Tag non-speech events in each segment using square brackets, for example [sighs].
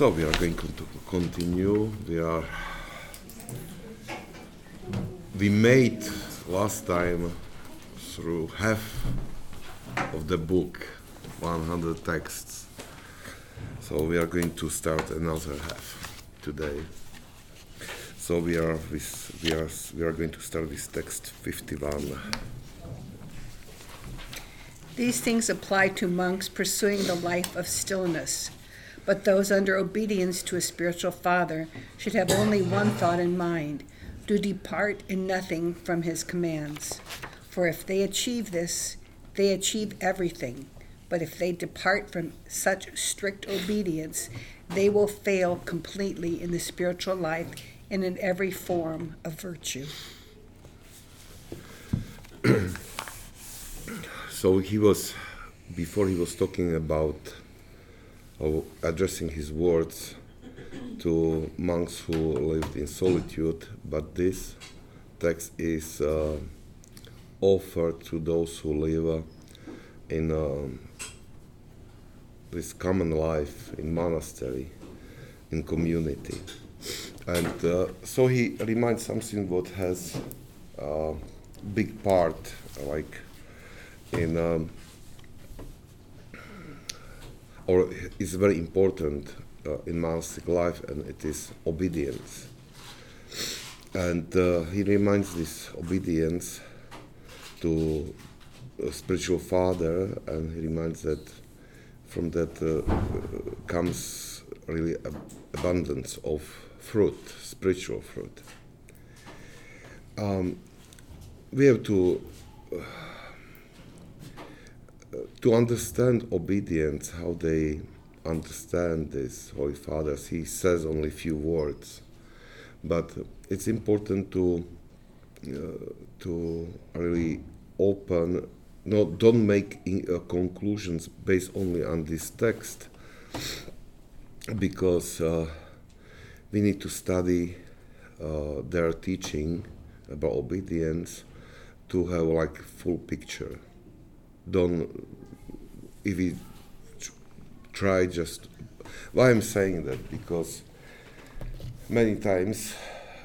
So we are going to continue. We are we made last time through half of the book, 100 texts. So we are going to start another half today. So we are with, we are we are going to start with text 51. These things apply to monks pursuing the life of stillness, but those under obedience to a spiritual father should have only one thought in mind to depart in nothing from his commands. For if they achieve this, they achieve everything. But if they depart from such strict obedience, they will fail completely in the spiritual life and in every form of virtue. [clears throat] So he was, before he was talking about or addressing his words to monks who lived in solitude, but this text is uh, offered to those who live uh, in um, this common life in monastery, in community. And uh, so he reminds something what has a big part, like in um, or is very important uh, in monastic life, and it is obedience. And uh, he reminds this obedience to a spiritual father, and he reminds that from that uh, comes really ab- abundance of fruit, spiritual fruit. Um, we have to to understand obedience, how they understand this Holy Fathers, he says only a few words, but it's important to uh, to really open. No, don't make in, uh, conclusions based only on this text, because uh, we need to study uh, their teaching about obedience to have like full picture don't if we try just why i'm saying that because many times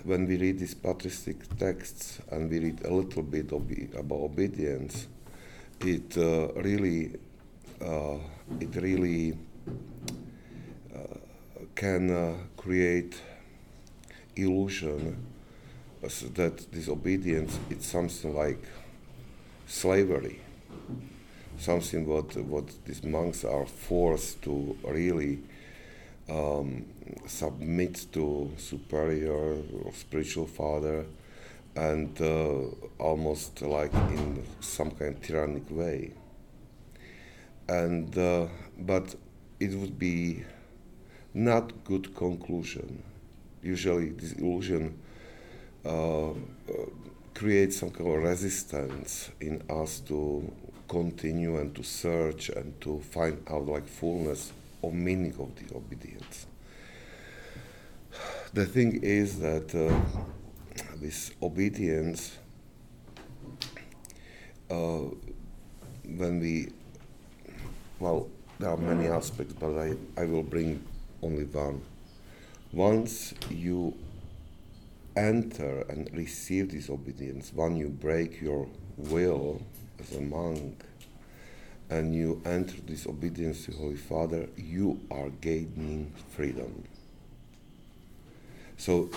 when we read these patristic texts and we read a little bit about obedience it uh, really uh, it really uh, can uh, create illusion that disobedience is something like slavery something what what these monks are forced to really um, submit to superior or spiritual father and uh, almost like in some kind of tyrannic way. And uh, but it would be not good conclusion. Usually this illusion uh, creates some kind of resistance in us to continue and to search and to find out like fullness of meaning of the obedience. The thing is that uh, this obedience, uh, when we, well, there are many aspects, but I, I will bring only one. Once you enter and receive this obedience, when you break your will, as a monk and you enter this obedience to Holy Father, you are gaining freedom. So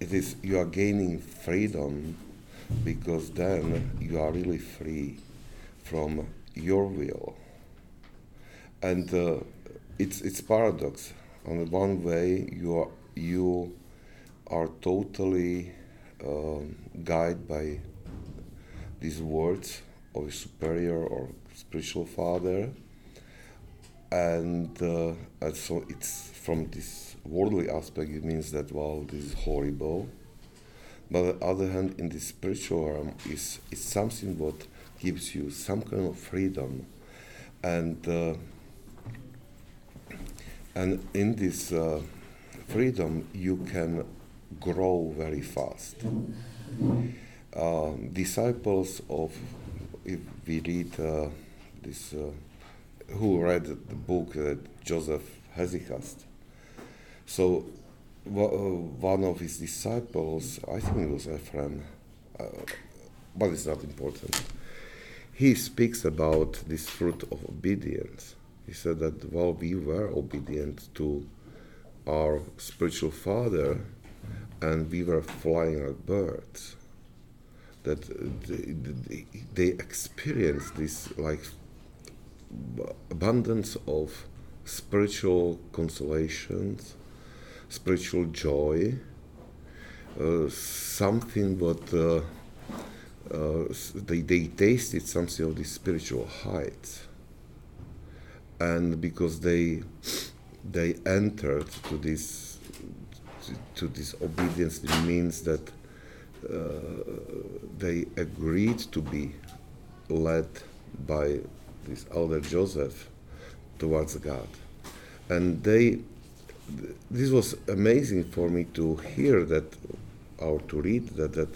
it is you are gaining freedom because then you are really free from your will. And uh, it's it's paradox. On the one way, you are you are totally um, guided by these words of a superior or spiritual father, and, uh, and so it's from this worldly aspect. It means that well, this is horrible. But on the other hand, in the spiritual realm, is it's something what gives you some kind of freedom, and uh, and in this uh, freedom you can grow very fast. Uh, disciples of if we read uh, this, uh, who read the book that Joseph Hesychast, So uh, one of his disciples, I think it was Ephraim, uh, but it's not important. He speaks about this fruit of obedience. He said that while we were obedient to our spiritual father and we were flying like birds, that they, they, they experienced this like abundance of spiritual consolations, spiritual joy, uh, something what uh, uh, they, they tasted something of the spiritual heights. And because they they entered to this to, to this obedience, it means that uh, they agreed to be led by this elder Joseph towards God. And they, this was amazing for me to hear that, or to read that, that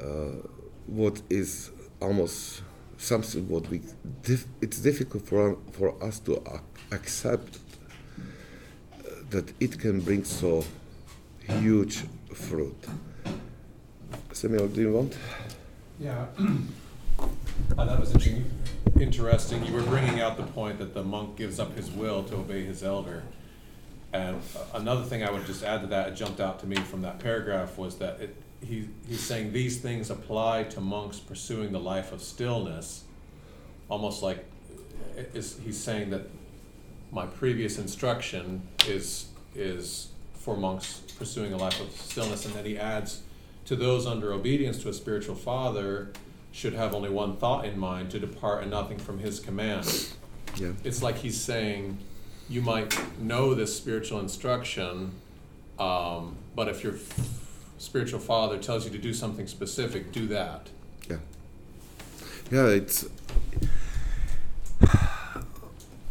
uh, what is almost something what we, dif- it's difficult for, for us to ac- accept uh, that it can bring so huge fruit. Samuel, do you want? Yeah. [clears throat] Uh, that was interesting. Interesting. You were bringing out the point that the monk gives up his will to obey his elder. And another thing I would just add to that, it jumped out to me from that paragraph, was that it, he, he's saying these things apply to monks pursuing the life of stillness, almost like he's saying that my previous instruction is, is for monks pursuing a life of stillness, and then he adds, to those under obedience to a spiritual father, should have only one thought in mind to depart and nothing from his command. Yeah. It's like he's saying, you might know this spiritual instruction, um, but if your spiritual father tells you to do something specific, do that. Yeah. Yeah, it's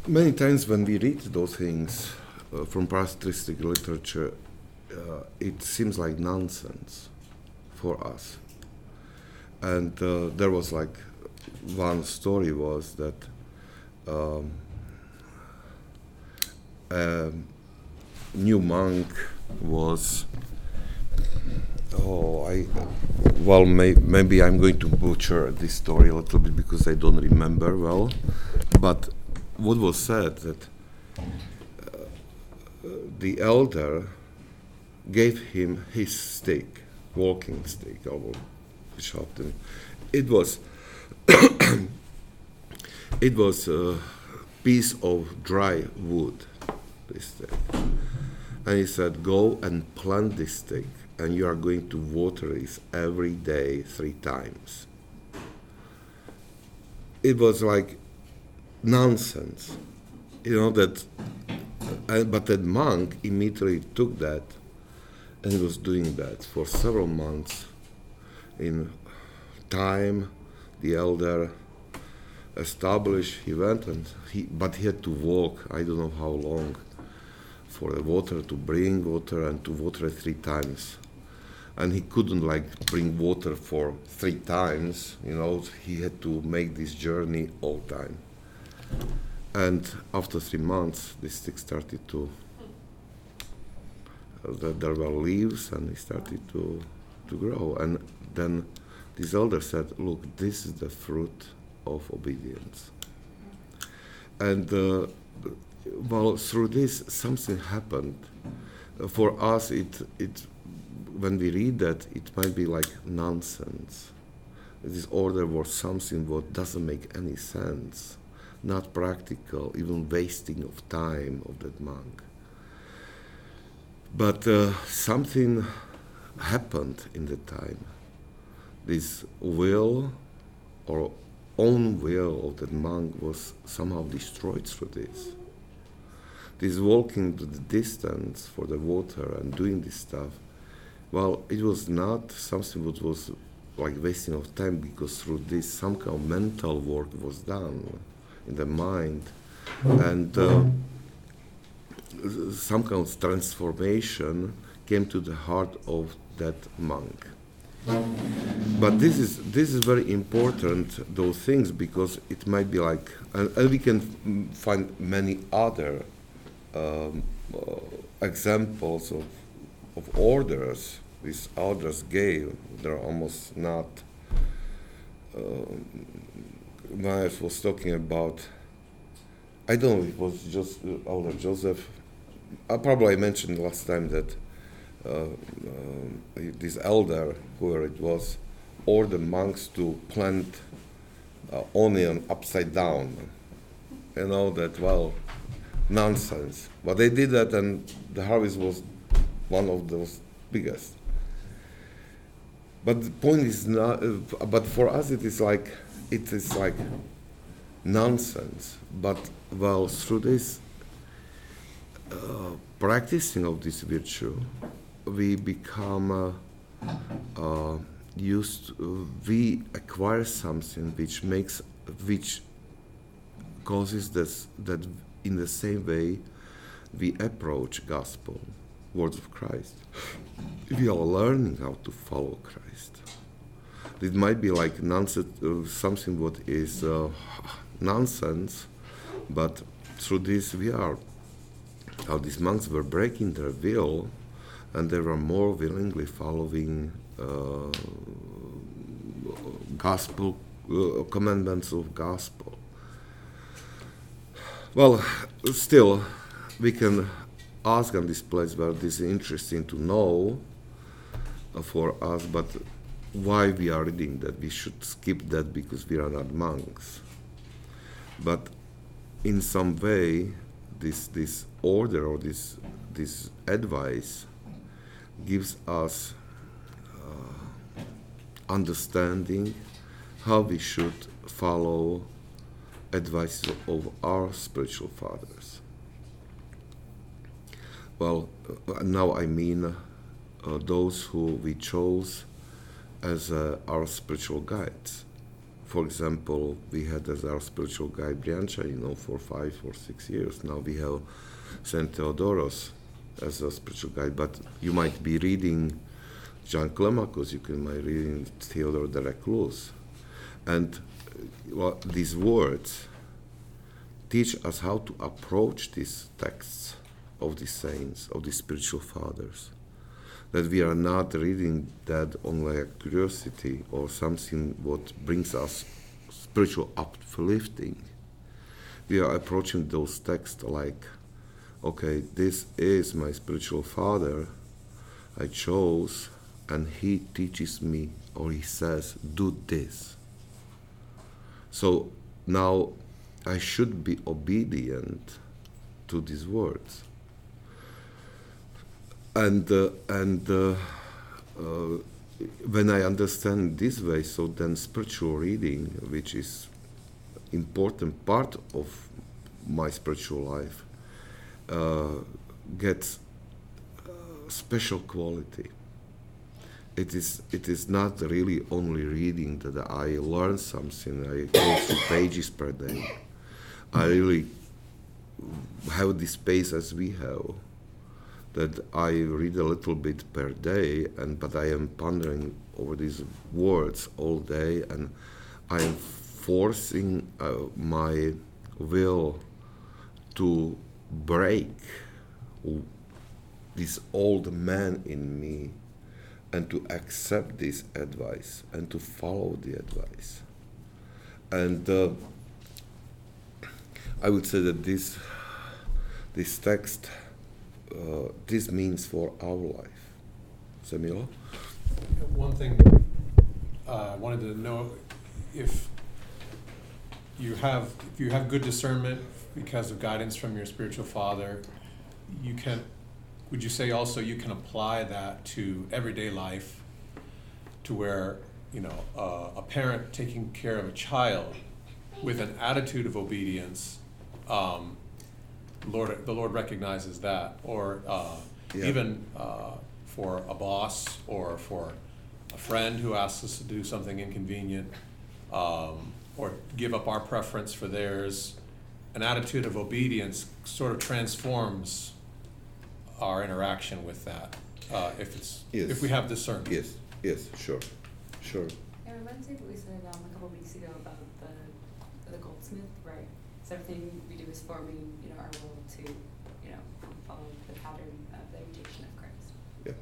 many times when we read those things uh, from patristic literature, uh, it seems like nonsense for us. And uh, there was like one story was that um, a new monk was oh I well may, maybe I'm going to butcher this story a little bit because I don't remember well but what was said that uh, the elder gave him his stick walking stick or sharpened. It was [coughs] it was a piece of dry wood, this thing. And he said, Go and plant this stick, and you are going to water it every day three times. It was like nonsense, you know, that, uh, but that monk immediately took that and he was doing that for several months in time. The elder established he went and he but he had to walk i don't know how long for the water to bring water and to water three times. And he couldn't like bring water for three times you know he had to make this journey all time. And after three months the stick started to there were leaves and it started to to grow and then this elder said, Look, this is the fruit of obedience. And uh, well, through this, something happened. Uh, for us, it, it, when we read that, it might be like nonsense. This order was something what doesn't make any sense, not practical, even wasting of time of that monk. But uh, something happened in the time this will or own will of that monk was somehow destroyed through this. This walking to the distance for the water and doing this stuff, well, it was not something that was like wasting of time because through this some kind of mental work was done in the mind and uh, some kind of transformation came to the heart of that monk. But this is this is very important those things because it might be like and, and we can find many other um, uh, examples of, of orders these orders gave. They're almost not. Uh, was talking about. I don't know. It was just uh, Elder Joseph. I probably mentioned last time that uh, uh, this elder, whoever it was, ordered monks to plant uh, onion upside down. You know that well, nonsense. But they did that, and the harvest was one of those biggest. But the point is not. Uh, but for us, it is like it is like nonsense. But well, through this uh, practicing of this virtue, we become uh, uh, used. we acquire something which makes which causes this that in the same way we approach gospel words of Christ. We are learning how to follow Christ. It might be like nonsense, uh, something what is uh, nonsense, but through this we are. How these monks were breaking their will, and they were more willingly following uh, gospel uh, commandments of gospel. Well, still, we can ask on this place, but this is interesting to know uh, for us, but why we are reading that. We should skip that because we are not monks. But in some way, this, this order or this, this advice gives us uh, understanding how we should follow advice of our spiritual fathers. Well, uh, now I mean uh, those who we chose as uh, our spiritual guides. For example, we had as our spiritual guide Briancha, you know, for five or six years. Now we have Saint Theodoros as a spiritual guide, but you might be reading John Climacus, you can be reading Theodore the Recluse. And well, these words teach us how to approach these texts of the saints, of the spiritual fathers. That we are not reading that only a curiosity or something what brings us spiritual uplifting. We are approaching those texts like, okay, this is my spiritual father I chose, and he teaches me or he says, do this. So now I should be obedient to these words and uh, and uh, uh, when I understand this way, so then spiritual reading, which is important part of my spiritual life, uh, gets special quality. It is it is not really only reading that I learn something. I go through pages per day. I really have this space as we have that I read a little bit per day, and but I am pondering over these words all day, and I am forcing uh, my will to break this old man in me and to accept this advice and to follow the advice. And uh, I would say that this this text uh, this means for our life. Samuel? One thing uh, I wanted to know if you have if you have good discernment because of guidance from your spiritual father, you can would you say also you can apply that to everyday life to where you know uh, a parent taking care of a child with an attitude of obedience um, Lord, the Lord recognizes that, or uh, yeah. even uh, for a boss or for a friend who asks us to do something inconvenient, um, or give up our preference for theirs, an attitude of obedience sort of transforms our interaction with that. Uh, if it's yes. if we have discernment. Yes. Yes. Sure. Sure. And reminds me of what we said um, a couple weeks ago about the the goldsmith, right? because everything we do is forming, you know, our will to, you know, follow the pattern of the imitation of Christ. Yeah.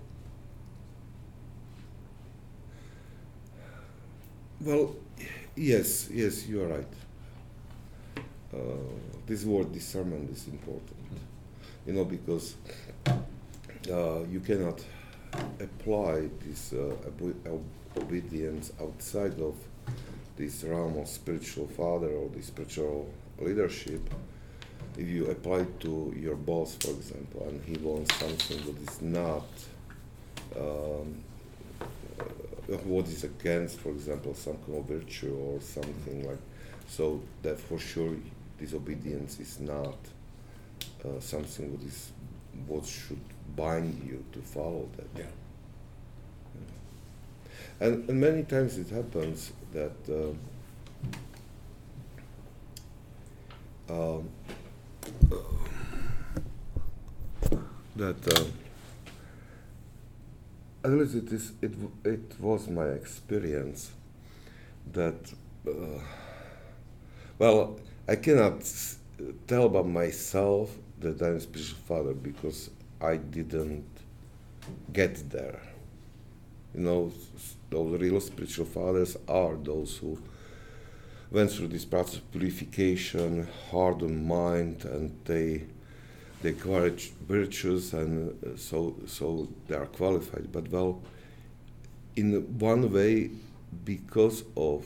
Well, yes, yes, you are right. Uh, this word discernment is important, you know, because uh, you cannot apply this uh, ob- obedience outside of this realm of spiritual father or the spiritual leadership. If you apply it to your boss, for example, and he wants something that is not um, what is against, for example, some kind of virtue or something like, so that for sure disobedience is not uh, something that is what should bind you to follow that. Yeah. And, and many times it happens that uh, um, that uh, at least it is it it was my experience that uh, well I cannot tell about myself that I'm spiritual father because I didn't get there. You know, those real spiritual fathers are those who went through this process of purification, hardened mind, and they they acquired virtues, and uh, so so they are qualified. But well, in one way, because of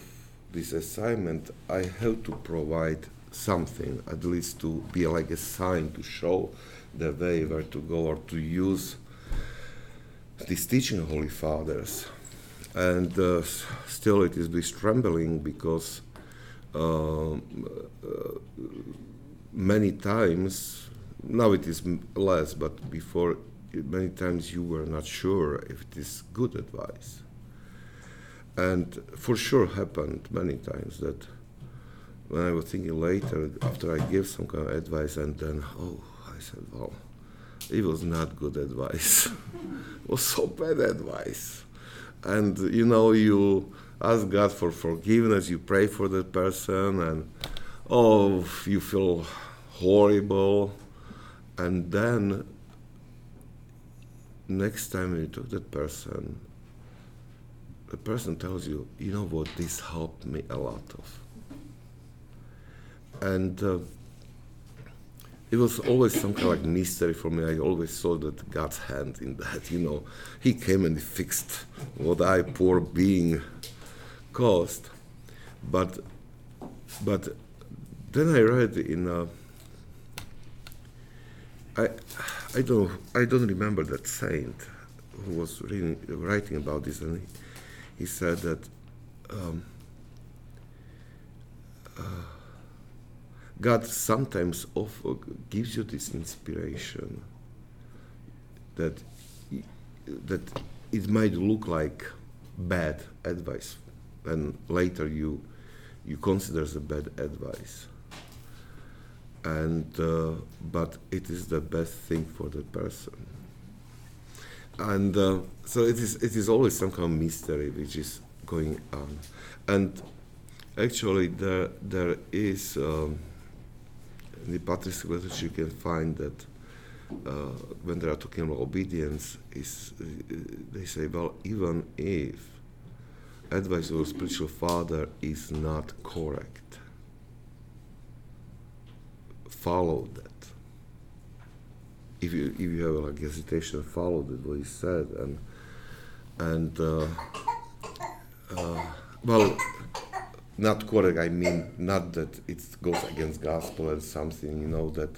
this assignment, I have to provide something, at least to be like a sign to show the way where to go or to use this teaching Holy Fathers. And uh, still, it is this trembling because um, uh, many times, now it is less, but before, many times you were not sure if it is good advice. And for sure happened many times that when I was thinking later, after I gave some kind of advice, and then, oh, I said, well, it was not good advice. [laughs] it was so bad advice. And you know, you ask God for forgiveness, you pray for that person, and oh, you feel horrible. And then, next time you talk to that person, the person tells you, you know what, this helped me a lot of. And uh, it was always some kind of like mystery for me. I always saw that God's hand in that, you know. He came and fixed what I, poor being, caused. But, but then I read in a, I, I don't, I don't remember that saint who was reading, writing about this, and he, he said that um, uh, God sometimes offer, gives you this inspiration that that it might look like bad advice, and later you you consider a bad advice. And uh, but it is the best thing for the person. And uh, so it is. It is always some kind of mystery which is going on, and actually there there is. Um, in the literature, you can find that uh, when they are talking about obedience, is they say, well, even if advice of a spiritual father is not correct, follow that. If you if you have like hesitation, follow that what he said, and and uh, uh, well not correct. I mean, not that it goes against gospel and something, you know, that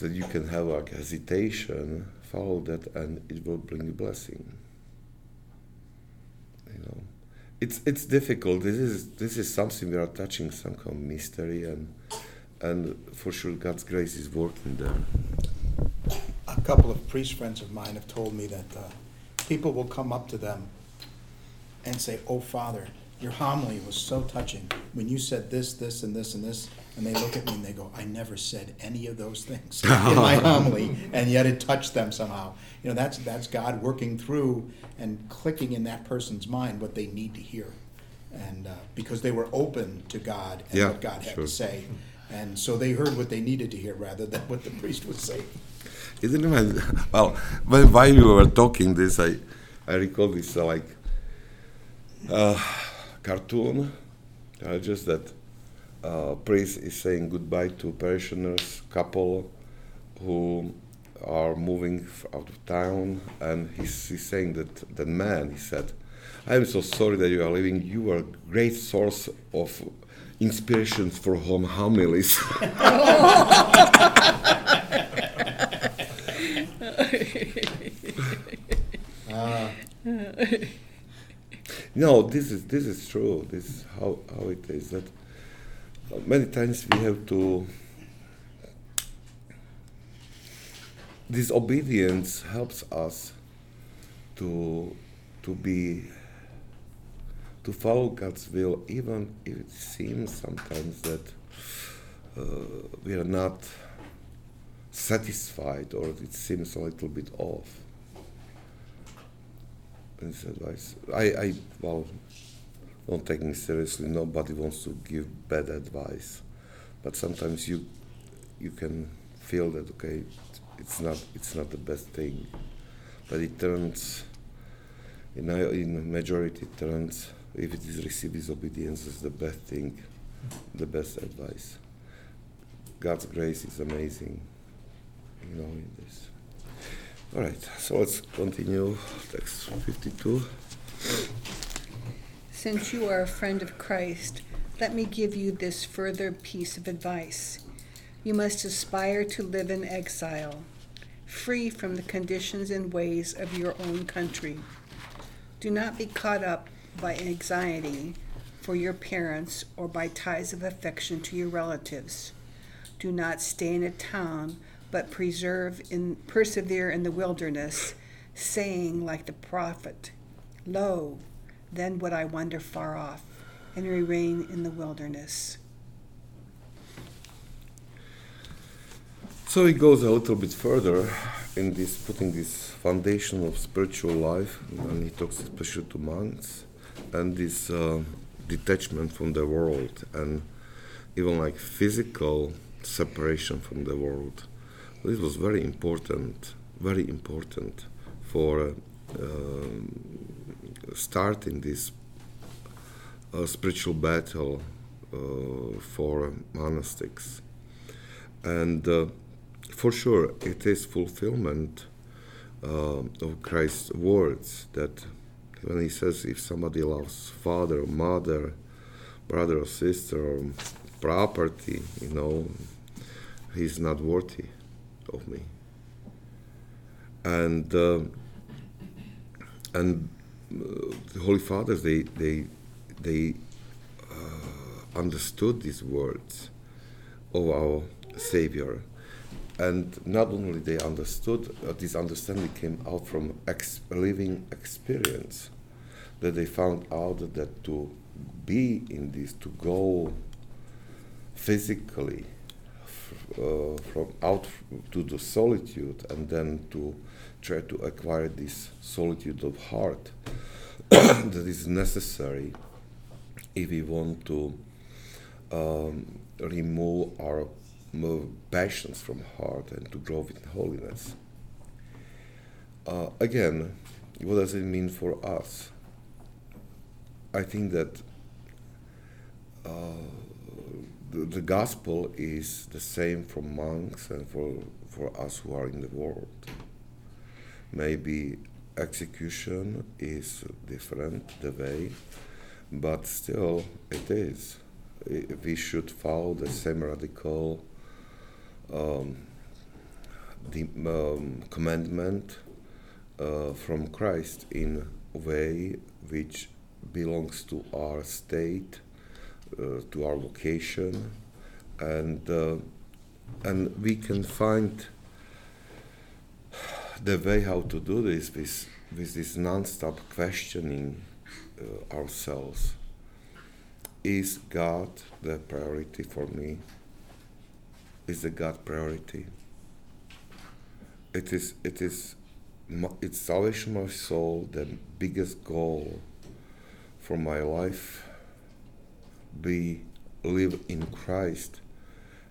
that you can have like hesitation, follow that, and it will bring you blessing. You know, it's it's difficult. This is this is something we are touching some kind of mystery, and and for sure God's grace is working there. a couple of priest friends of mine have told me that uh, people will come up to them and say, "Oh, Father, your homily was so touching. When you said this, this, and this, and this," and they look at me and they go, "I never said any of those things [laughs] in my homily, and yet it touched them somehow." You know, that's that's God working through and clicking in that person's mind what they need to hear, and uh, because they were open to God and Yeah, what God had sure. to say. And so they heard what they needed to hear rather than what the priest was saying. Isn't it? [laughs] Well, while you were talking this, I, I recall this uh, like uh, cartoon, uh, just that uh, priest is saying goodbye to parishioners, couple who are moving out of town, and he's, he's saying that the man, he said, I am so sorry that you are leaving. You are a great source of inspirations for home homilies. Ah, [laughs] [laughs] No, this is this is true. This is how, how it is. That uh, many times we have to. This obedience helps us to to be to follow God's will, even if it seems sometimes that uh, we are not satisfied or it seems a little bit off this advice. I, I well, don't take me seriously. Nobody wants to give bad advice, but sometimes you you can feel that okay, it's not it's not the best thing, but it turns in in majority it turns if it is received as obedience is the best thing, the best advice. God's grace is amazing, you know in this. All right, so let's continue. Text 52. Since you are a friend of Christ, let me give you this further piece of advice. You must aspire to live in exile, free from the conditions and ways of your own country. Do not be caught up by anxiety for your parents or by ties of affection to your relatives. Do not stay in a town, but preserve in persevere in the wilderness, saying like the prophet, Lo, then would I wander far off and remain in the wilderness. So he goes a little bit further in this, putting this foundation of spiritual life, and he talks especially to monks, and this uh, detachment from the world, and even like physical separation from the world. This was very important, very important for uh, um, starting this uh, spiritual battle uh, for monastics. And uh, for sure, it is fulfillment uh, of Christ's words that when he says, if somebody loves father, or mother, brother or sister, or property, you know, he's not worthy of me. And uh, and the Holy Fathers they they they uh, understood these words of our Savior, and not only they understood, uh, this understanding came out from ex- living experience, that they found out that to be in this, to go physically uh, from out to the solitude, and then to try to acquire this solitude of heart [coughs] that is necessary if we want to um, remove our passions from heart and to grow in holiness. Uh, again, what does it mean for us? I think that uh, the, the gospel is the same for monks and for, for us who are in the world. Maybe execution is different, the way, but still it is. We should follow the same radical um, the, um, commandment uh, from Christ in a way which belongs to our state, uh, to our vocation, and uh, and we can find the way how to do this with with this non-stop questioning uh, ourselves. Is God the priority for me? Is the God priority? It is. It is. It's salvation of soul, the biggest goal for my life. Be live in Christ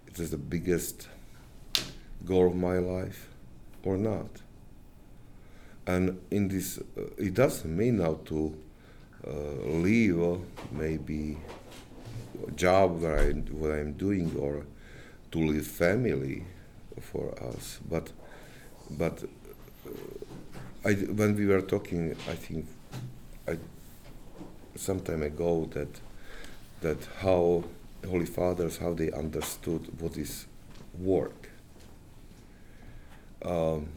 It is the biggest goal of my life or not? And in this, uh, it doesn't mean now to uh, leave uh, maybe a job where I what I'm doing or to leave family for us, but but uh, I, when we were talking, I think I some time ago that that how Holy Fathers how they understood what is work. Um,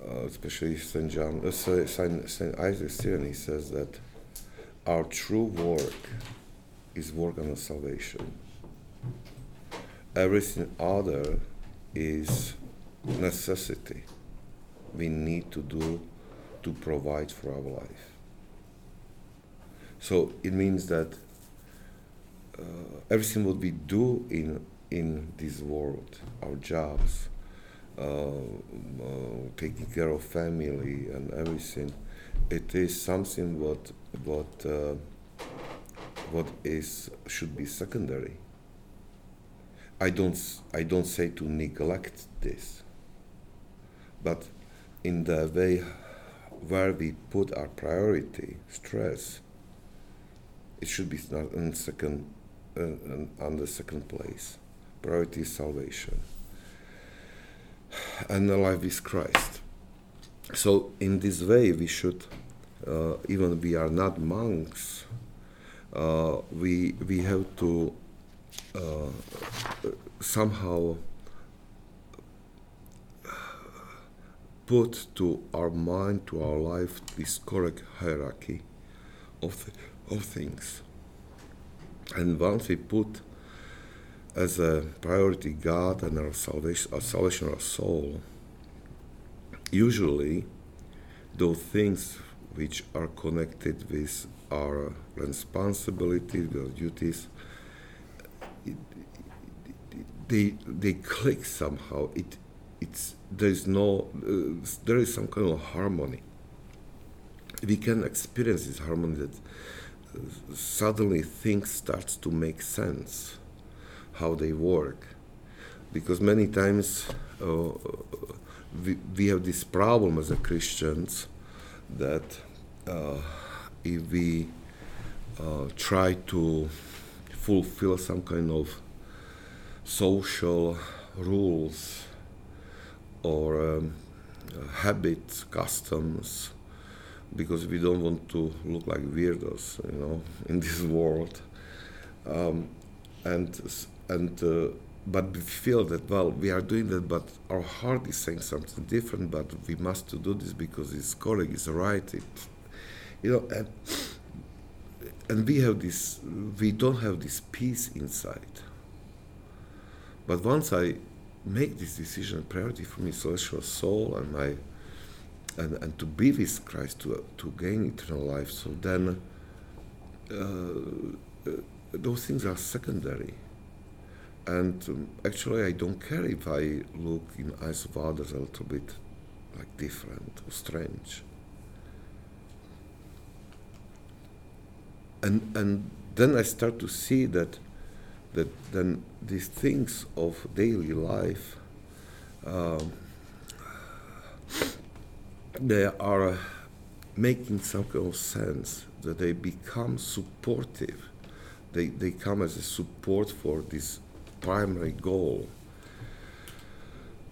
uh, especially Saint John, uh, Saint, Saint Isaac Syrian, he says that our true work is work on salvation. Everything other is necessity we need to do to provide for our life. So it means that uh, everything what we do in in this world, our jobs, uh, uh, taking care of family and everything, it is something what what uh, what is should be secondary. I don't I don't say to neglect this, but in the way where we put our priority, stress, it should be not in second, uh, on the second place. Priority is salvation, and the life is Christ. So in this way, we should, uh, even we are not monks, uh, we we have to uh, somehow put to our mind, to our life, this correct hierarchy of, th- of things. And once we put as a priority God and our salvation, our salvation of our soul, usually those things which are connected with our responsibilities, our duties, they, they click somehow. It, it's there is no uh, there is some kind of harmony. We can experience this harmony that suddenly things starts to make sense, how they work, because many times uh, we, we have this problem as a Christians that uh, if we uh, try to fulfill some kind of social rules or um, habits, customs, because we don't want to look like weirdos, you know, in this world. Um, and and uh, but we feel that well, we are doing that, but our heart is saying something different. But we must to do this because his colleague is right. It, you know, and and we have this. We don't have this peace inside. But once I make this decision a priority for me, celestial soul, and my and, and to be with Christ to to gain eternal life. So then, uh, uh, those things are secondary. And um, actually, I don't care if I look in eyes of others a little bit like different or strange. And and then I start to see that that then these things of daily life um, they are making some kind of sense that they become supportive they, they come as a support for this primary goal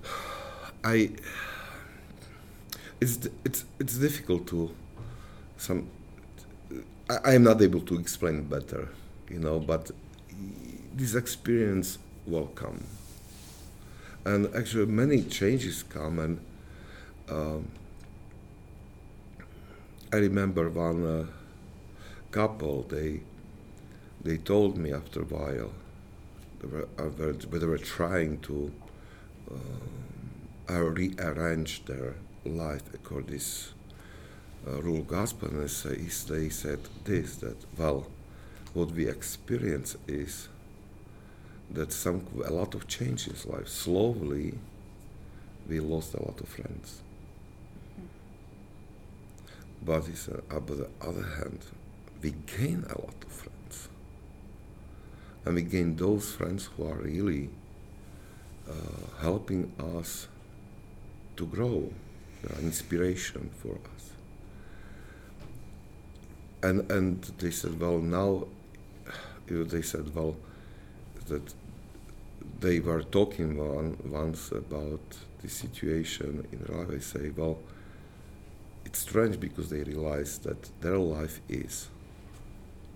[sighs] i it's it's it's difficult to some I, I am not able to explain better you know but this experience will come. And actually, many changes come. And um, I remember one uh, couple, they, they told me after a while, they were, uh, they were trying to uh, rearrange their life according to this uh, rule gospel. And they, they said this that, well, what we experience is that some a lot of change in life. Slowly, we lost a lot of friends. But said, uh, on the other hand, we gain a lot of friends. And we gain those friends who are really helping us to grow, they are an inspiration for us. And and they said, well, now [sighs] they said, well, that they were talking one, once about the situation in life. I say, well, it's strange because they realize that their life is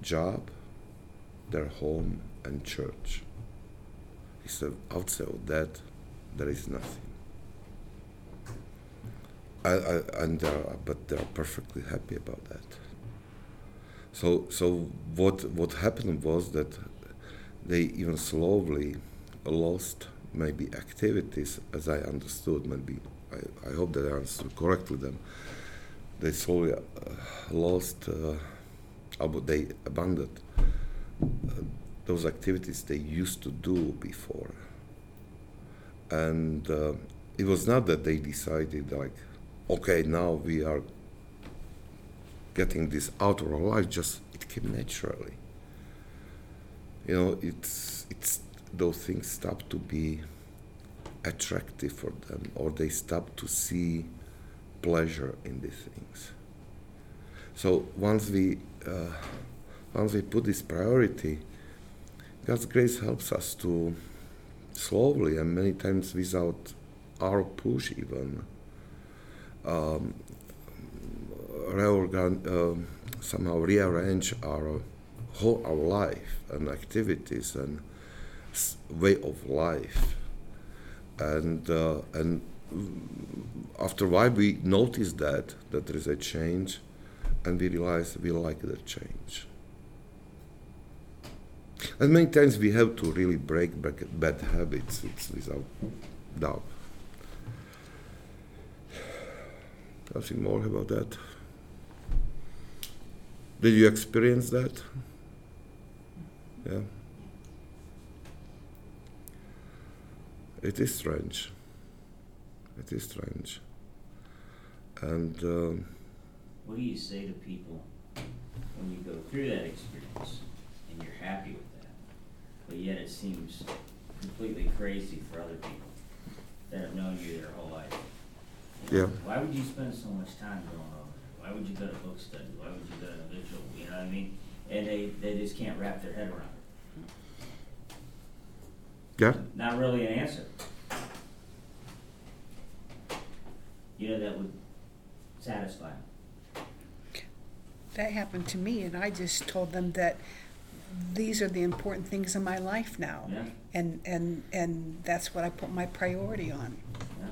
job, their home, and church. Said, outside of that, there is nothing. I, I, and they're, but they're perfectly happy about that. So, so what what happened was that they even slowly lost maybe activities, as I understood. Maybe I, I hope that I understood correctly. Them they slowly uh, lost, uh, they abandoned uh, those activities they used to do before, and uh, it was not that they decided like, okay, now we are getting this out of our life. Just it came naturally. You know, it's it's those things stop to be attractive for them, or they stop to see pleasure in these things. So once we uh, once we put this priority, God's grace helps us to slowly and many times without our push even um, reorgan- uh, somehow rearrange our whole our life and activities and way of life and uh, and after a while we notice that that there is a change and we realize we like that change and many times we have to really break bad habits it's without doubt Nothing more about that. Did you experience that? Yeah. It is strange. It is strange. And. Um, what do you say to people when you go through that experience and you're happy with that, but yet it seems completely crazy for other people that have known you their whole life? Yeah. Why would you spend so much time going over it? Why would you go to book study? Why would you go to a vigil? You know what I mean? And they, they just can't wrap their head around it. Yeah. Not really an answer. You know, that would satisfy them. That happened to me, and I just told them that these are the important things in my life now. Yeah. And, and, and that's what I put my priority on. Yeah.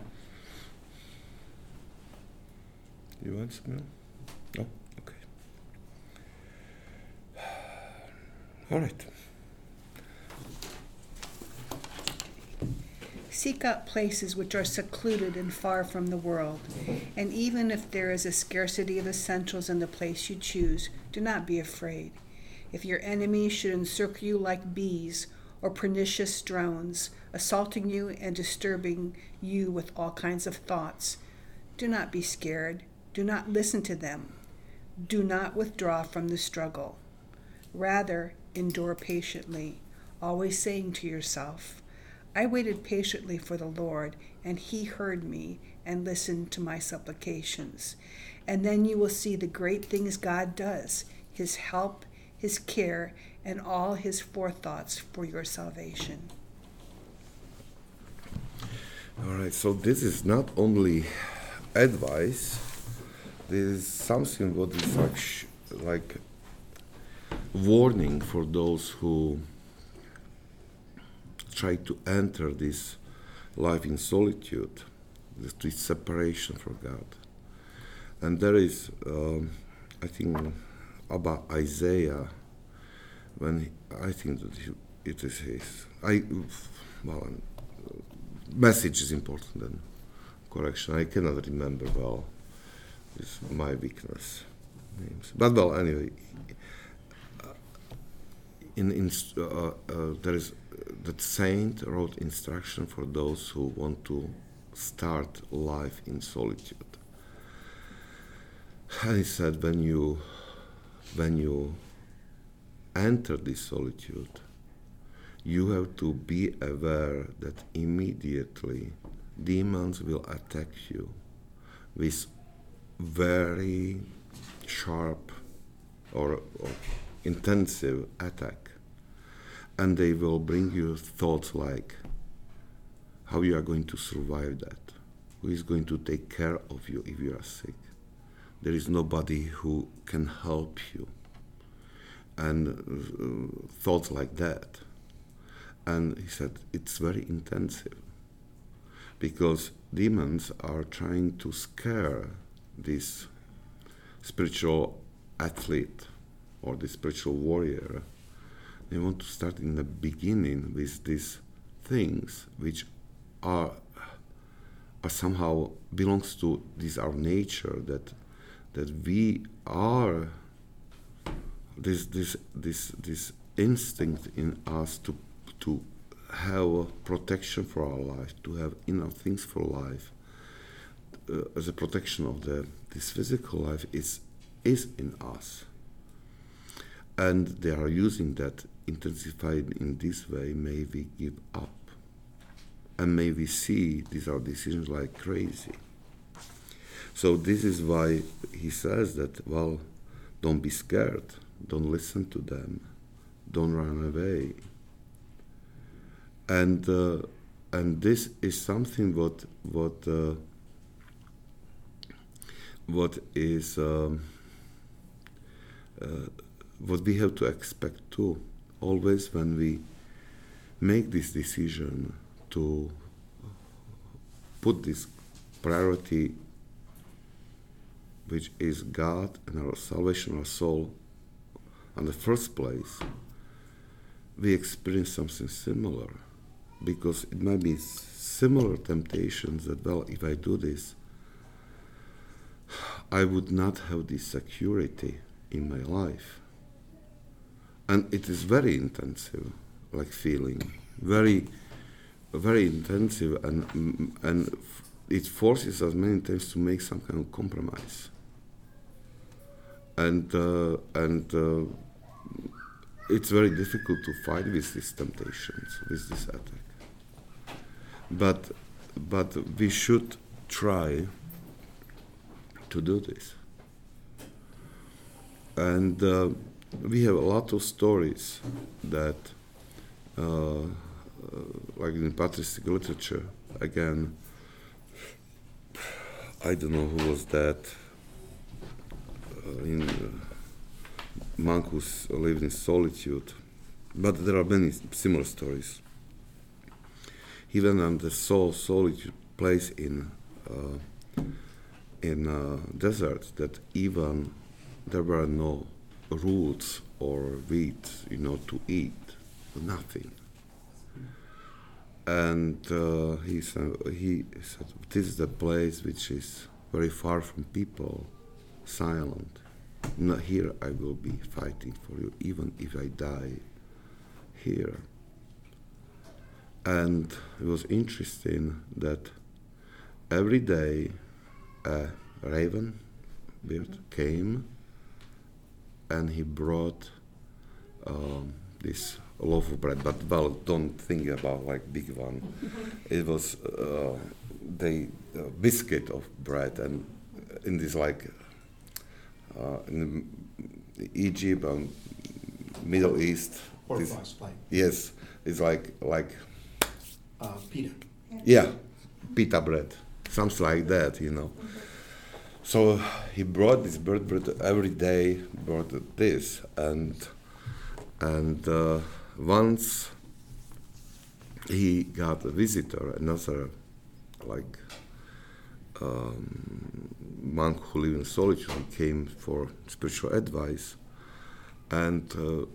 You want some? No? Okay. [sighs] All right. Seek out places which are secluded and far from the world. And even if there is a scarcity of essentials in the place you choose, do not be afraid. If your enemies should encircle you like bees, or pernicious drones, assaulting you and disturbing you with all kinds of thoughts, do not be scared. Do not listen to them. Do not withdraw from the struggle. Rather, endure patiently, always saying to yourself, I waited patiently for the Lord, and he heard me and listened to my supplications. And then you will see the great things God does, his help, his care, and all his forethoughts for your salvation. All right, so this is not only advice there is something what is like, like warning for those who try to enter this life in solitude, this, separation from God. And there is, um, I think, about Isaiah, when he, I think that he, it is his. I well, message is important than correction. I cannot remember well It's my weakness. Names. But well, anyway, in, in uh, uh, there is that saint wrote instruction for those who want to start life in solitude. And he said, when you when you enter this solitude, you have to be aware that immediately demons will attack you with very sharp or, or intensive attack and they will bring you thoughts like how you are going to survive that? Who is going to take care of you if you are sick? There is nobody who can help you. And uh, thoughts like that. And he said it's very intensive. Because demons are trying to scare this spiritual athlete or the spiritual warrior they want to start in the beginning with these things which are are somehow belongs to this our nature that that we are this this this this instinct in us to to have protection for our life to have enough things for life. Uh, as a protection of the this physical life is is in us. And they are using that intensified in this way may we give up. And may we see these are decisions like crazy. So this is why he says that well don't be scared. Don't listen to them. Don't run away. And uh, and this is something what what uh, what is um, uh, what we have to expect too always when we make this decision to put this priority which is God and our salvation our soul in the first place we experience something similar. Because it might be similar temptations that well if I do this I would not have this security in my life and it is very intensive like feeling. Very very intensive and and it forces us many times to make some kind of compromise. And uh, and uh, it's very difficult to fight with these temptations with this attack. But but we should try to do this. And uh, we have a lot of stories that, uh, uh, like in patristic literature, again, I don't know who was that. Uh, in uh, monk who lived in solitude, but there are many similar stories. Even on the soul solitude place in uh, in uh, desert that even there were no roots or wheat, you know, to eat, nothing. And uh, he said, he said, this is the place which is very far from people, silent. Not here I will be fighting for you, even if I die here. And it was interesting that every day a raven bird came and he brought um, this loaf of bread. But well, don't think about like big one. [laughs] it was uh, the uh, biscuit of bread, and in this like uh, in Egypt and Middle East. This. Yes, it's like like. Uh, pita. Yeah, pita bread, something like that, you know. So he brought this bird bread every day, brought this, and and uh, once he got a visitor, another like um, monk who lived in solitude came for spiritual advice, and uh,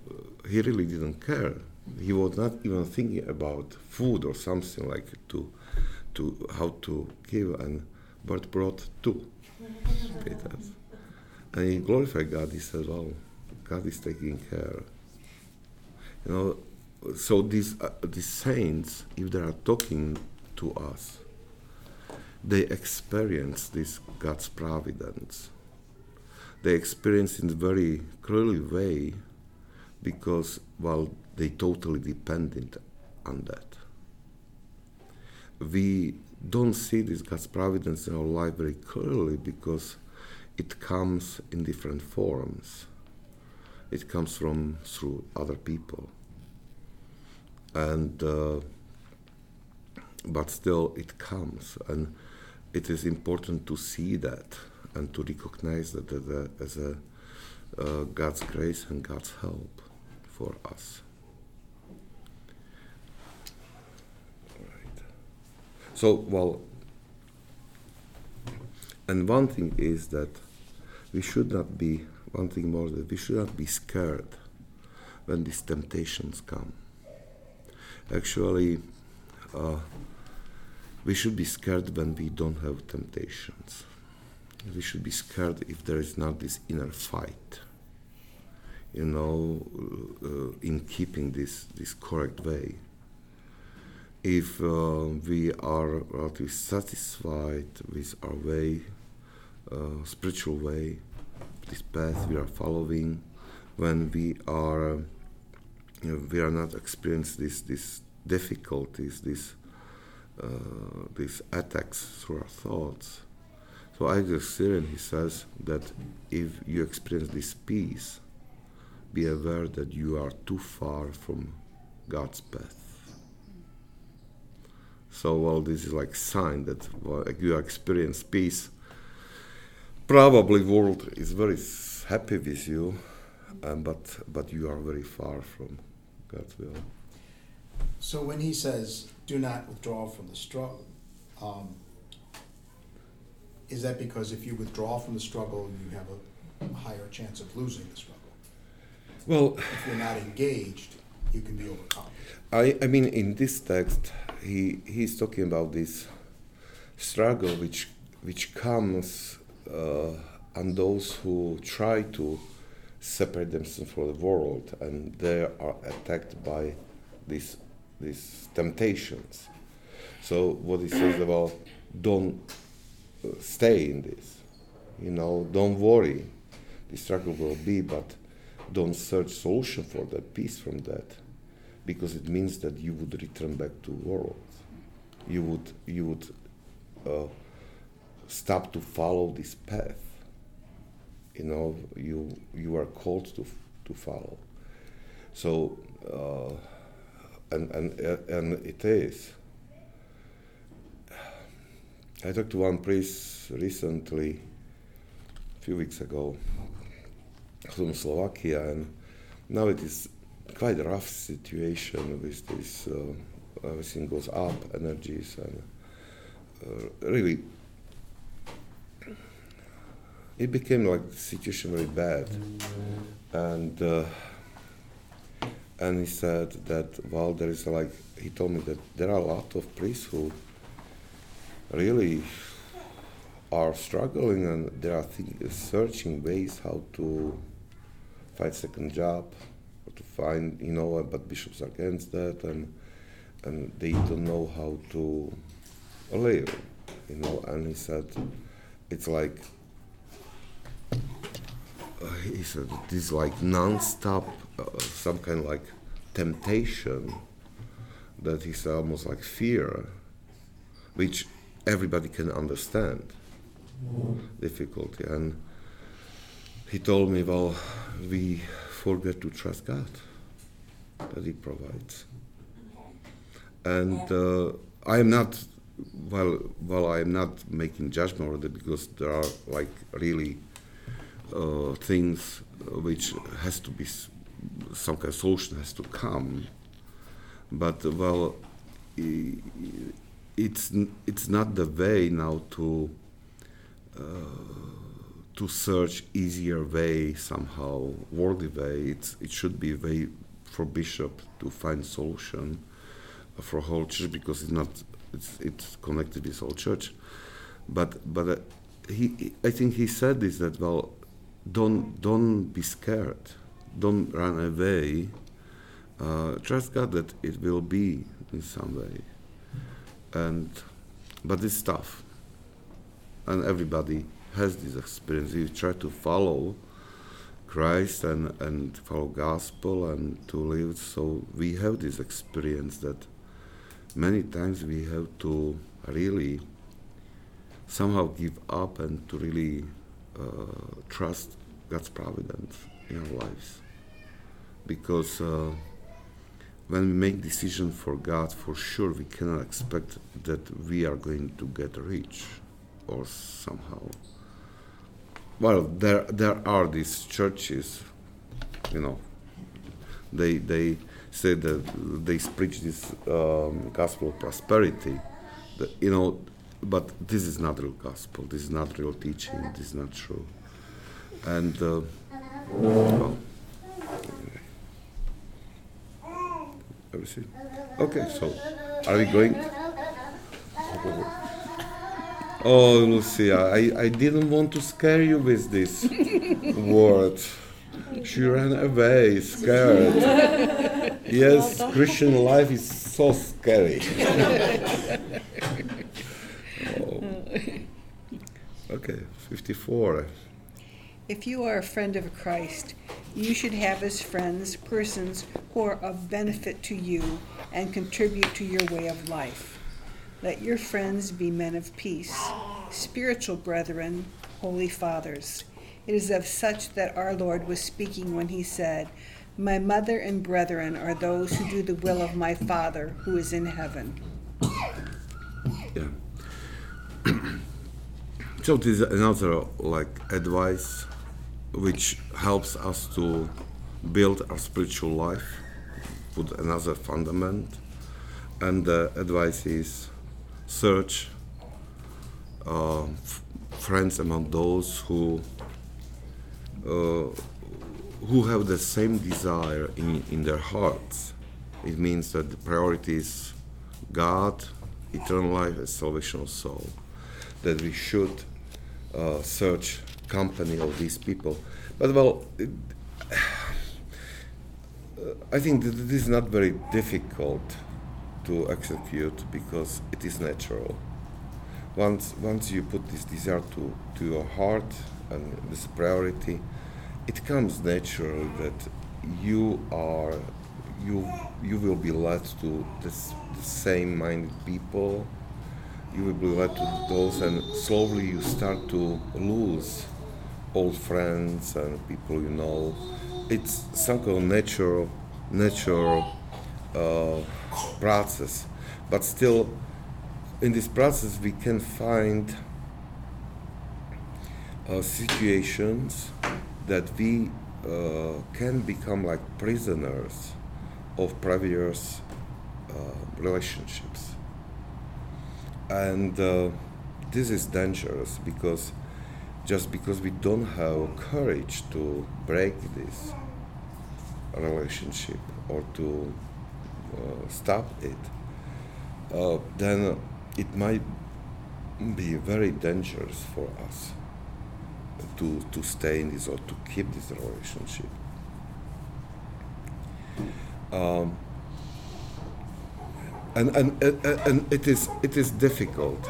he really didn't care. He was not even thinking about food or something like to to how to give, and but brought two pitas. And he glorified God. He said, "Well, God is taking care." You know, so these uh, these saints, if they are talking to us, they experience this God's providence. They experience in a very clearly way, because while they totally dependent on that. We don't see this God's providence in our life very clearly because it comes in different forms. It comes from through other people, and uh, but still it comes, and it is important to see that and to recognize that as a, uh, God's grace and God's help for us. So, well, and one thing is that we should not be, one thing more, that we should not be scared when these temptations come. Actually, uh, we should be scared when we don't have temptations. We should be scared if there is not this inner fight, you know, uh, in keeping this, this correct way. If uh, we are relatively satisfied with our way, uh, spiritual way, this path we are following, when we are, you know, we are not experiencing this, this difficulties, uh, these attacks through our thoughts. So Isaac Syrian, he says that if you experience this peace, be aware that you are too far from God's path. So, well, this is like sign that well, you experience peace. Probably world is very happy with you, um, but but you are very far from God's will. So when he says, "Do not withdraw from the struggle," um, is that because if you withdraw from the struggle, you have a higher chance of losing the struggle? Well, If you're not engaged, you can be overcome. I, I mean, in this text, he, he's talking about this struggle which, which comes uh, on those who try to separate themselves from the world and they are attacked by these, these temptations. So, what he says about don't uh, stay in this, you know, don't worry, the struggle will be, but don't search solution for that, peace from that because it means that you would return back to world. You would you would uh, stop to follow this path. You know, you you are called to to follow. So, uh, and and and it is. I talked to one priest recently, a few weeks ago, from Slovakia, and now it is quite a rough situation with this. Uh, everything goes up, energies, and uh, really, it became like situation very bad. And uh, and he said that well, there is like he told me that there are a lot of priests who really are struggling and they are searching ways how to find second job find, you know, but bishops are against that, and and they don't know how to live, you know. And he said, it's like he said this like non-stop, uh, some kind of like temptation that he's almost like fear, which everybody can understand. Difficulty and he told me, well, we forget to trust God that He provides. And uh, I am not, well, well, I am not making judgment on it because there are like really uh, things which has to be some kind of solution has to come. But well, it's it's not the way now to. Uh, to search easier way somehow, worldly way. It's, it should be a way for bishop to find solution for whole church because it's not it's, it's connected with whole church. But but uh, he I think he said this that well don't don't be scared, don't run away. Uh, trust God that it will be in some way, and but it's tough, and everybody has this experience. You try to follow Christ and, and follow gospel and to live. So we have this experience that many times we have to really somehow give up and to really uh, trust God's providence in our lives. Because uh, when we make decision for God, for sure we cannot expect that we are going to get rich or somehow. Well, there there are these churches, you know. They they say that they preach this um, gospel of prosperity, that, you know, but this is not real gospel. This is not real teaching. This is not true. And uh, well, everything. Okay, so are we going? Oh, Lucia, I, I didn't want to scare you with this [laughs] word. She ran away, scared. Yes, Christian [laughs] life is so scary. oh. [laughs] Okay, 54. If you are a friend of Christ, you should have as friends persons who are of benefit to you and contribute to your way of life. Let your friends be men of peace, spiritual brethren, holy fathers. It is of such that our Lord was speaking when he said, My mother and brethren are those who do the will of my Father who is in heaven. Yeah. [clears throat] so this is another like advice which helps us to build our spiritual life, put another fundament, and the advice is search uh, friends among those who uh, who have the same desire in, in their hearts. It means that the priority is God, eternal life, and salvation of soul. That we should uh, search company of these people. But well, it, [sighs] I think that this is not very difficult to execute because it is natural. Once once you put this desire to, to your heart and this priority, it comes natural that you are you you will be led to this, the same minded people. You will be led to those, and slowly you start to lose old friends and people you know. It's some kind of natural natural uh, process, but still, in this process we can find uh, situations that we uh, can become like prisoners of previous uh, relationships. And uh, this is dangerous because just because we don't have courage to break this relationship or to stop it, uh, then it might be very dangerous for us to, to stay in this or to keep this relationship. Um, and, and, and, and it is it is difficult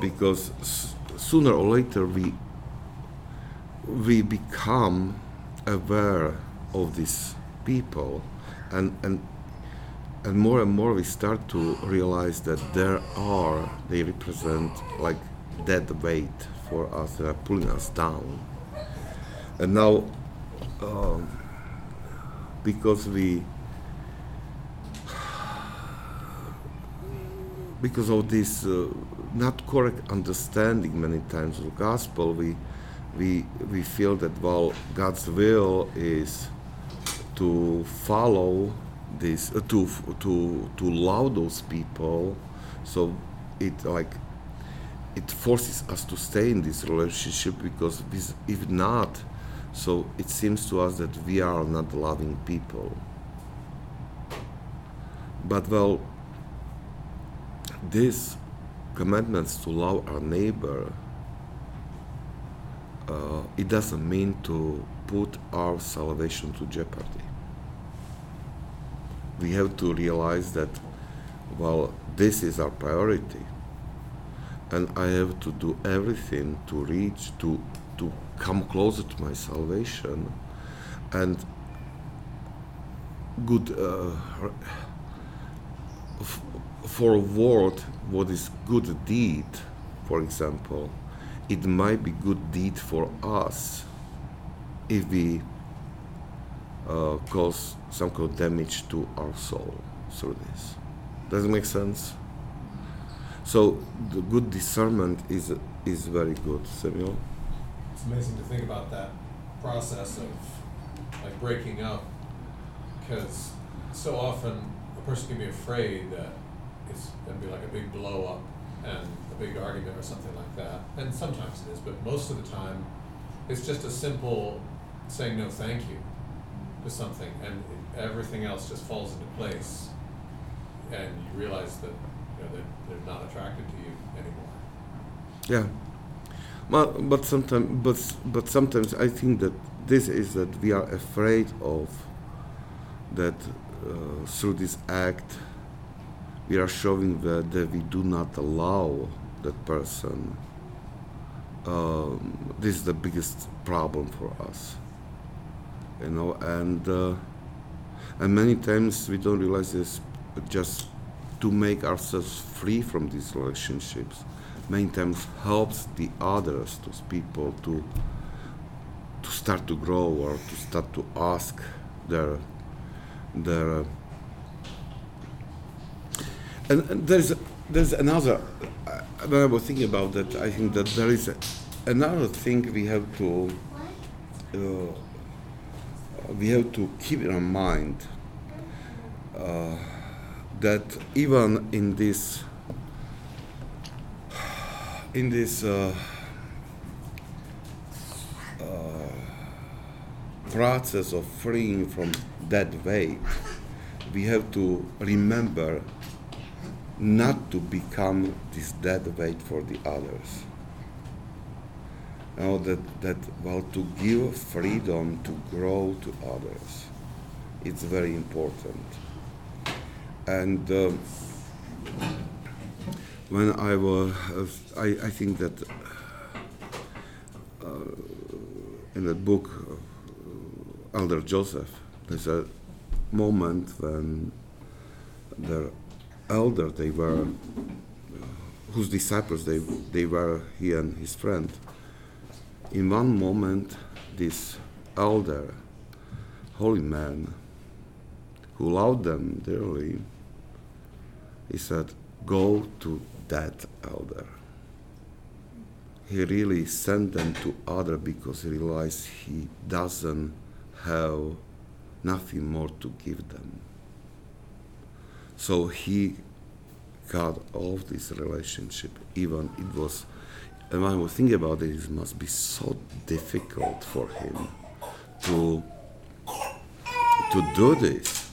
because s- sooner or later we we become aware of these people and and and more and more we start to realize that there are they represent like dead weight for us that are pulling us down. And now um, because we because of this uh, not correct understanding many times of the gospel we we we feel that well God's will is to follow this uh, to to to love those people so it like it forces us to stay in this relationship because this, if not so it seems to us that we are not loving people. But well these commandments to love our neighbor uh, it doesn't mean to put our salvation to jeopardy we have to realize that well this is our priority. And i have to do everything to reach to to come closer to my salvation. And good uh, for a word what is good deed for example it might be good deed for us if we uh, cause some kind of damage to our soul through this. Does it make sense? So the good discernment is is very good samuel. It's amazing to think about that process of like breaking up, because so often a person can be afraid that it's going to be like a big blow up and a big argument or something like that. And sometimes it is, but most of the time, it's just a simple saying no, thank you to something, and everything else just falls into place, and you realize that you know they're, they're not attracted to you anymore. Yeah. Well, but sometimes, but but sometimes I think that this is that we are afraid of that uh, through this act we are showing that, that we do not allow that person. Um, this is the biggest problem for us, you know, and uh, and many times we don't realize this. Just to make ourselves free from these relationships, many times helps the others, those people, to to start to grow or to start to ask their their uh, and, and there's there's another uh, when I was thinking about that I think that there is a, another thing we have to uh, we have to keep in mind uh, that even in this in this uh, uh, process of freeing from that weight, we have to remember not to become this dead weight for the others. Know, that, that well to give freedom to grow to others. It's very important. And um, when I was, I, I think that uh, in the book uh, Elder Joseph, there's a moment when the elder they were, whose disciples they they were, he and his friend. In one moment, this elder, holy man, who loved them dearly, he said, "Go to that elder." He really sent them to other because he realized he doesn't have nothing more to give them. So he cut off this relationship. Even it was, and when I was thinking about it, it must be so difficult for him to to do this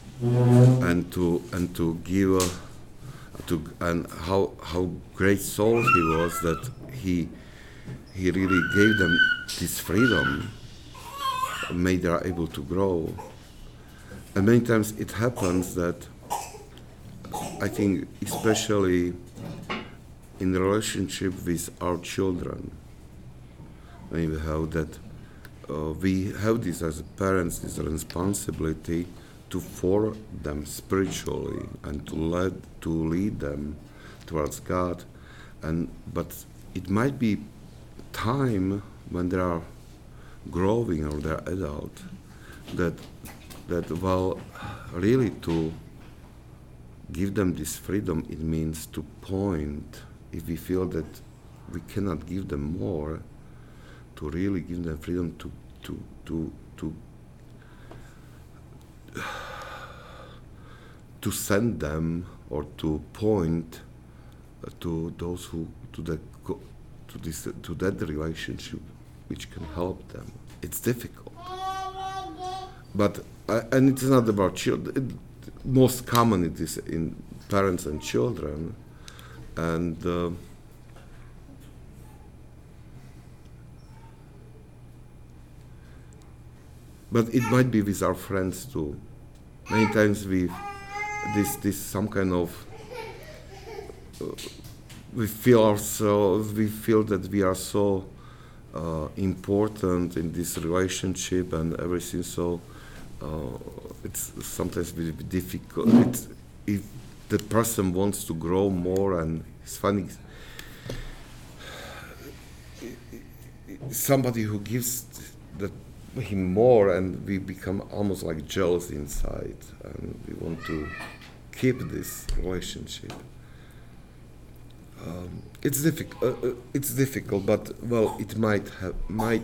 and to and to give uh, to and how how great soul he was that he he really gave them this freedom, made them able to grow. And many times it happens that I think, especially in relationship with our children, we have that uh, we have this as parents, this responsibility to for them spiritually and to lead to lead them towards God, and but it might be time when they are growing or they're adult that that well really to give them this freedom it means to point if we feel that we cannot give them more to really give them freedom to to to to to send them or to point to those who to the to this to that relationship which can help them. It's difficult. But uh, and it's not about children. Most common it is in parents and children and uh, but it might be with our friends too many times we this this some kind of uh, we feel ourselves we feel that we are so uh, important in this relationship and everything so uh, it's sometimes very difficult. It's, if the person wants to grow more and it's funny. Somebody who gives him more and we become almost like jealous inside and we want to keep this relationship. Um, it's difficult uh, uh, it's difficult but well it might might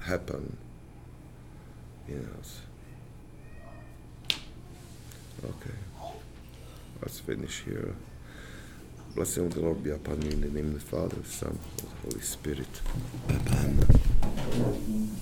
happen. You know okay let's finish here. Blessing of the lord be upon you in the name of the father son and holy spirit. Amen